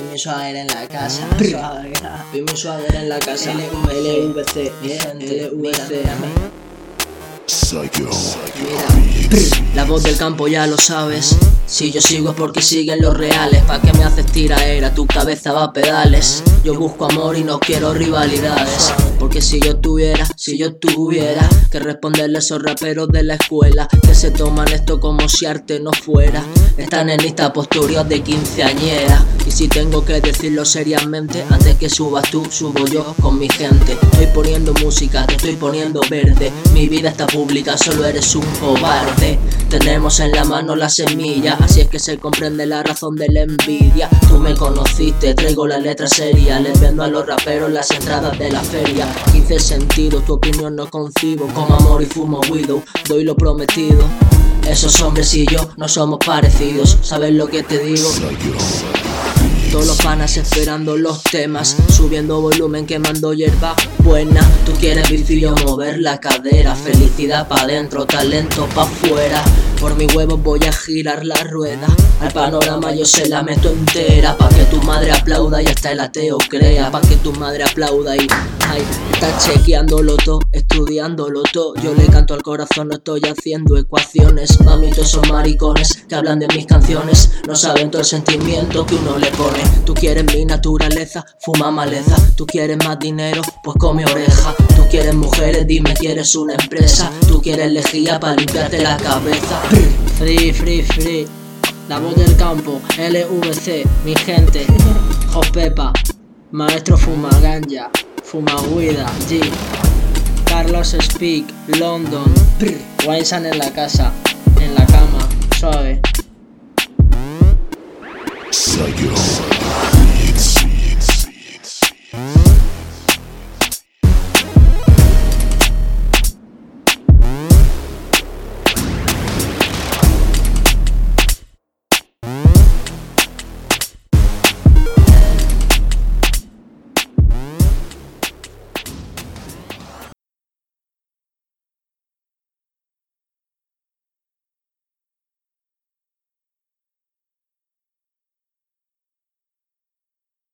Pimi Swagger en la casa. Pimi Swagger en la casa. LVC, LVC. La voz del campo ya lo sabes. Si yo sigo es porque siguen los reales. ¿Pa' que me haces tiraera? Tu cabeza va a pedales. Yo busco amor y no quiero rivalidades. Porque si yo tuviera, si yo tuviera que responderle a esos raperos de la escuela que se toman esto como si arte no fuera. Están en esta postura de quinceañera. Y si tengo que decirlo seriamente, antes que subas tú, subo yo con mi gente. Estoy poniendo música, te estoy poniendo verde. Mi vida está solo eres un cobarde. Tenemos en la mano la semilla, así es que se comprende la razón de la envidia. Tú me conociste, traigo la letra seria, les vendo a los raperos las entradas de la feria. 15 sentidos, tu opinión no concibo, como amor y fumo widow, doy lo prometido. Esos hombres y yo no somos parecidos, ¿sabes lo que te digo? Todos los panas esperando los temas. Subiendo volumen, quemando hierba buena. Tú quieres vicio, mover la cadera. Felicidad pa' dentro, talento pa' afuera Por mi huevo voy a girar la rueda. Al panorama yo se la meto entera. Pa' que tu madre aplauda y hasta el ateo crea. Pa' que tu madre aplauda y... Ay, está chequeándolo todo, estudiándolo todo. Yo le canto al corazón, no estoy haciendo ecuaciones. Mamitos son maricones que hablan de mis canciones. No saben todo el sentimiento que uno le pone. Tú quieres mi naturaleza, fuma maleza. Tú quieres más dinero, pues come oreja. Tú quieres mujeres, dime quieres una empresa Tú quieres lejía para limpiarte la cabeza. Free, free, free. La voz del campo, LVC, mi gente. Jopepa, maestro fuma ganja Fuma guida, G. Carlos Speak, London. Winesan en la casa, en la cama, suave.